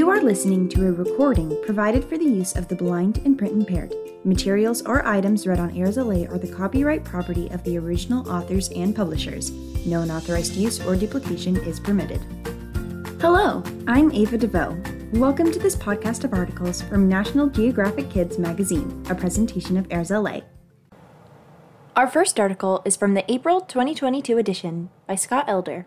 You are listening to a recording provided for the use of the blind and print impaired. Materials or items read on Airs LA are the copyright property of the original authors and publishers. No unauthorized use or duplication is permitted. Hello, I'm Ava DeVoe. Welcome to this podcast of articles from National Geographic Kids magazine, a presentation of Airs LA. Our first article is from the April 2022 edition by Scott Elder.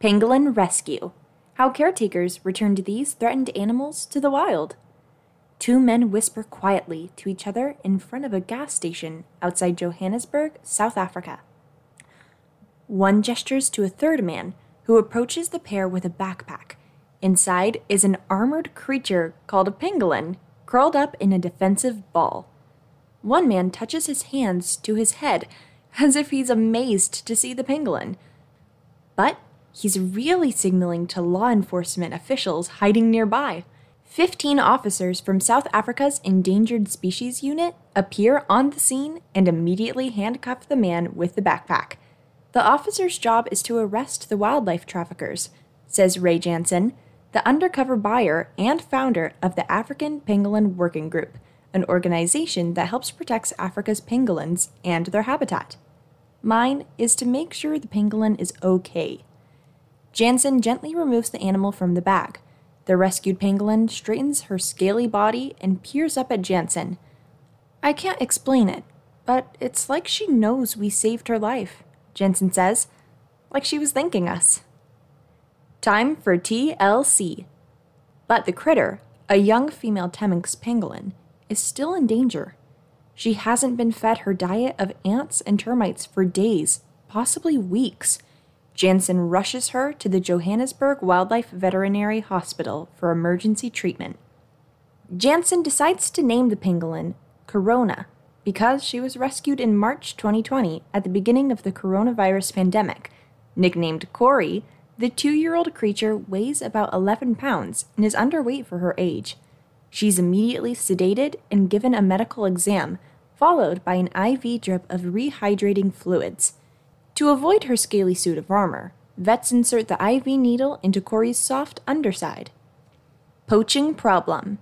Pangolin Rescue how caretakers returned these threatened animals to the wild. Two men whisper quietly to each other in front of a gas station outside Johannesburg, South Africa. One gestures to a third man who approaches the pair with a backpack. Inside is an armored creature called a pangolin, curled up in a defensive ball. One man touches his hands to his head as if he's amazed to see the pangolin. But he's really signaling to law enforcement officials hiding nearby. 15 officers from South Africa's Endangered Species Unit appear on the scene and immediately handcuff the man with the backpack. The officer's job is to arrest the wildlife traffickers, says Ray Jansen, the undercover buyer and founder of the African Pangolin Working Group, an organization that helps protect Africa's pangolins and their habitat. Mine is to make sure the pangolin is okay, Jansen gently removes the animal from the bag. The rescued pangolin straightens her scaly body and peers up at Jansen. I can't explain it, but it's like she knows we saved her life, Jansen says, like she was thanking us. Time for TLC. But the critter, a young female Temminck's pangolin, is still in danger. She hasn't been fed her diet of ants and termites for days, possibly weeks. Jansen rushes her to the Johannesburg Wildlife Veterinary Hospital for emergency treatment. Jansen decides to name the pangolin Corona because she was rescued in March 2020 at the beginning of the coronavirus pandemic. Nicknamed Corey, the two year old creature weighs about 11 pounds and is underweight for her age. She's immediately sedated and given a medical exam, followed by an IV drip of rehydrating fluids. To avoid her scaly suit of armor, vets insert the IV needle into Corey's soft underside. Poaching problem.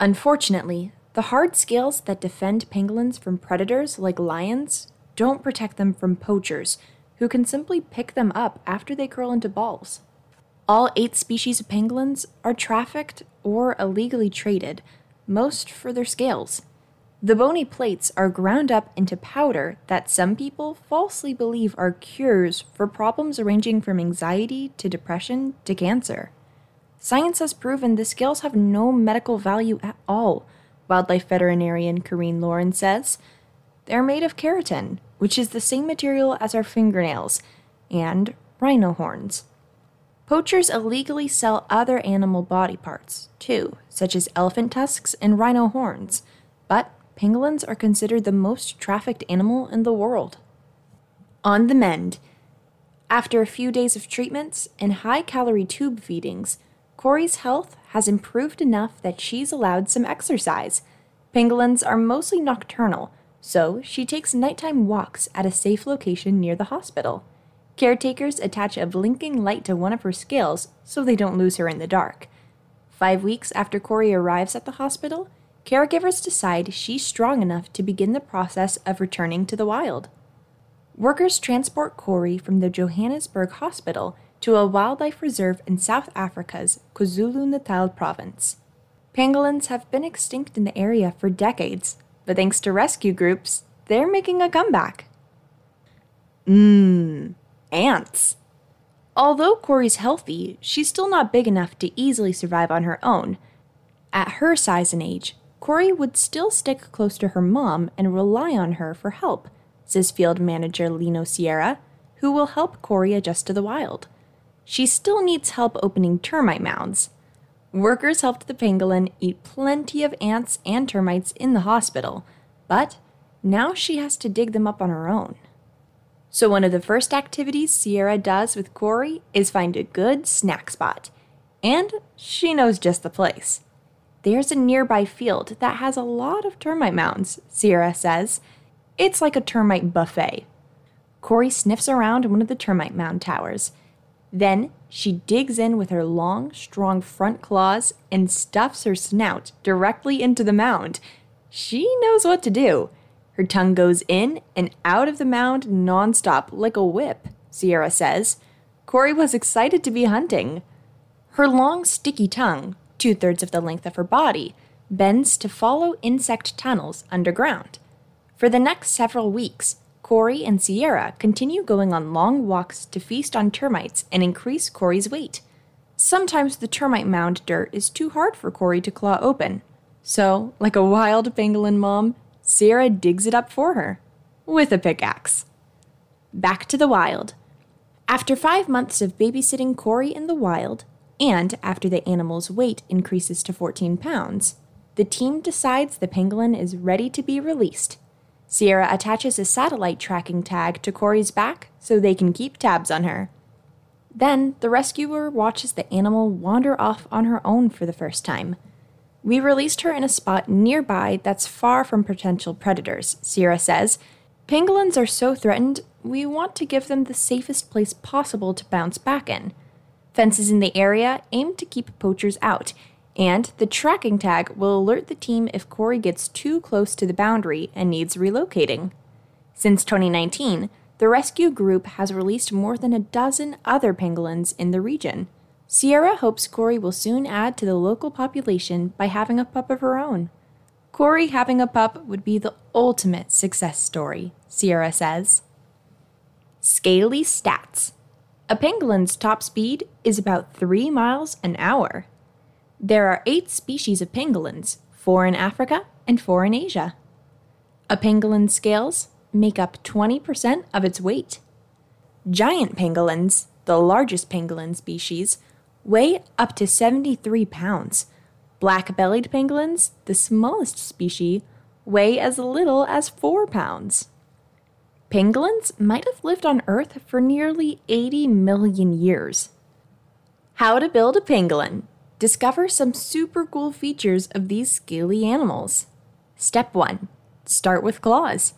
Unfortunately, the hard scales that defend pangolins from predators like lions don't protect them from poachers who can simply pick them up after they curl into balls. All eight species of pangolins are trafficked or illegally traded, most for their scales. The bony plates are ground up into powder that some people falsely believe are cures for problems ranging from anxiety to depression to cancer. Science has proven the scales have no medical value at all, wildlife veterinarian Corrine Lauren says. They're made of keratin, which is the same material as our fingernails, and rhino horns. Poachers illegally sell other animal body parts, too, such as elephant tusks and rhino horns, but pangolins are considered the most trafficked animal in the world. On the mend. After a few days of treatments and high calorie tube feedings, Corey's health has improved enough that she's allowed some exercise. Pangolins are mostly nocturnal, so she takes nighttime walks at a safe location near the hospital. Caretakers attach a blinking light to one of her scales so they don't lose her in the dark. Five weeks after Corey arrives at the hospital, caregivers decide she's strong enough to begin the process of returning to the wild. Workers transport Corey from the Johannesburg Hospital to a wildlife reserve in South Africa's KwaZulu Natal province. Pangolins have been extinct in the area for decades, but thanks to rescue groups, they're making a comeback. Mmm, ants. Although Corey's healthy, she's still not big enough to easily survive on her own. At her size and age, Corey would still stick close to her mom and rely on her for help, says field manager Lino Sierra, who will help Corey adjust to the wild. She still needs help opening termite mounds. Workers helped the pangolin eat plenty of ants and termites in the hospital, but now she has to dig them up on her own. So, one of the first activities Sierra does with Corey is find a good snack spot. And she knows just the place. There's a nearby field that has a lot of termite mounds, Sierra says. It's like a termite buffet. Corey sniffs around one of the termite mound towers. Then she digs in with her long, strong front claws and stuffs her snout directly into the mound. She knows what to do. Her tongue goes in and out of the mound nonstop like a whip, Sierra says. Corey was excited to be hunting. Her long, sticky tongue, two thirds of the length of her body, bends to follow insect tunnels underground. For the next several weeks, Corey and Sierra continue going on long walks to feast on termites and increase Corey's weight. Sometimes the termite mound dirt is too hard for Corey to claw open. So, like a wild pangolin mom, Sierra digs it up for her with a pickaxe. Back to the wild. After five months of babysitting Corey in the wild, and after the animal's weight increases to 14 pounds, the team decides the pangolin is ready to be released. Sierra attaches a satellite tracking tag to Corey's back so they can keep tabs on her. Then the rescuer watches the animal wander off on her own for the first time. We released her in a spot nearby that's far from potential predators, Sierra says. Pangolins are so threatened, we want to give them the safest place possible to bounce back in. Fences in the area aim to keep poachers out, and the tracking tag will alert the team if Corey gets too close to the boundary and needs relocating. Since 2019, the rescue group has released more than a dozen other pangolins in the region. Sierra hopes Corey will soon add to the local population by having a pup of her own. Corey having a pup would be the ultimate success story, Sierra says. Scaly stats. A pangolin's top speed is about 3 miles an hour. There are eight species of pangolins, four in Africa and four in Asia. A pangolin's scales make up 20% of its weight. Giant pangolins, the largest pangolin species, weigh up to 73 pounds. Black bellied pangolins, the smallest species, weigh as little as 4 pounds. Pangolins might have lived on Earth for nearly 80 million years. How to build a pangolin discover some super cool features of these scaly animals. Step 1 Start with claws.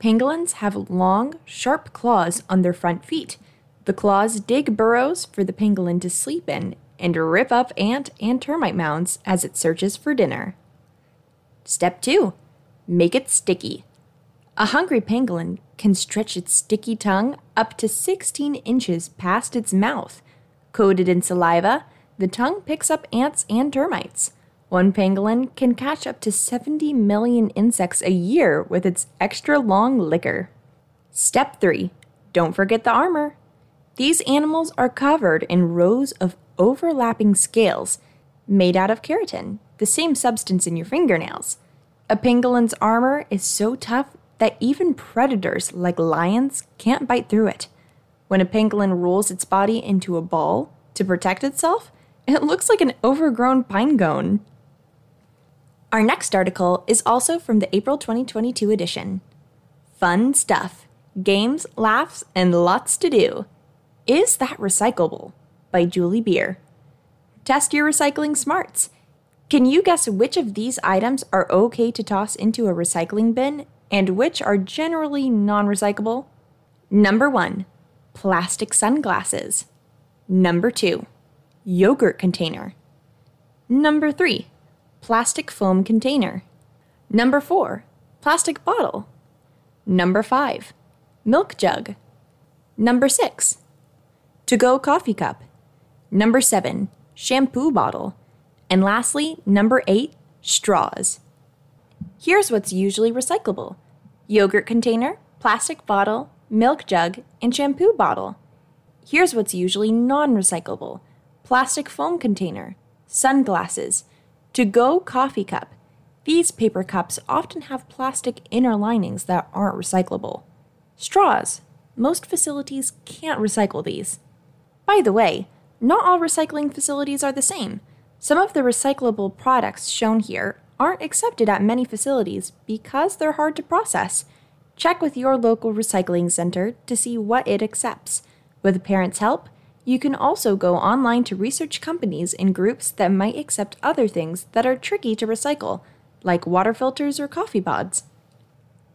Pangolins have long, sharp claws on their front feet. The claws dig burrows for the pangolin to sleep in and rip up ant and termite mounds as it searches for dinner. Step 2 Make it sticky. A hungry pangolin can stretch its sticky tongue up to 16 inches past its mouth. Coated in saliva, the tongue picks up ants and termites. One pangolin can catch up to 70 million insects a year with its extra long licker. Step 3 Don't forget the armor. These animals are covered in rows of overlapping scales made out of keratin, the same substance in your fingernails. A pangolin's armor is so tough that even predators like lions can't bite through it. When a pangolin rolls its body into a ball to protect itself, it looks like an overgrown pine cone. Our next article is also from the April 2022 edition. Fun stuff, games, laughs, and lots to do. Is that recyclable? By Julie Beer. Test your recycling smarts. Can you guess which of these items are okay to toss into a recycling bin and which are generally non recyclable? Number one, plastic sunglasses. Number two, yogurt container. Number three, plastic foam container. Number four, plastic bottle. Number five, milk jug. Number six, to go coffee cup. Number seven, shampoo bottle. And lastly, number eight, straws. Here's what's usually recyclable yogurt container, plastic bottle, milk jug, and shampoo bottle. Here's what's usually non recyclable plastic foam container, sunglasses, to go coffee cup. These paper cups often have plastic inner linings that aren't recyclable. Straws. Most facilities can't recycle these. By the way, not all recycling facilities are the same. Some of the recyclable products shown here aren't accepted at many facilities because they're hard to process. Check with your local recycling center to see what it accepts. With parents' help, you can also go online to research companies and groups that might accept other things that are tricky to recycle, like water filters or coffee pods.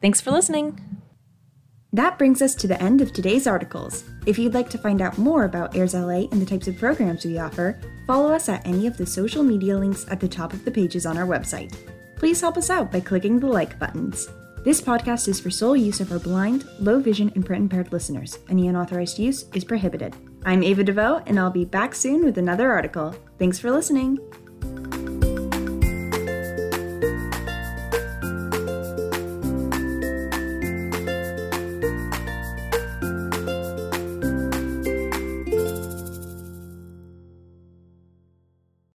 Thanks for listening. That brings us to the end of today's articles. If you'd like to find out more about AIRS LA and the types of programs we offer, follow us at any of the social media links at the top of the pages on our website. Please help us out by clicking the like buttons. This podcast is for sole use of our blind, low vision, and print impaired listeners. Any unauthorized use is prohibited. I'm Ava DeVoe, and I'll be back soon with another article. Thanks for listening.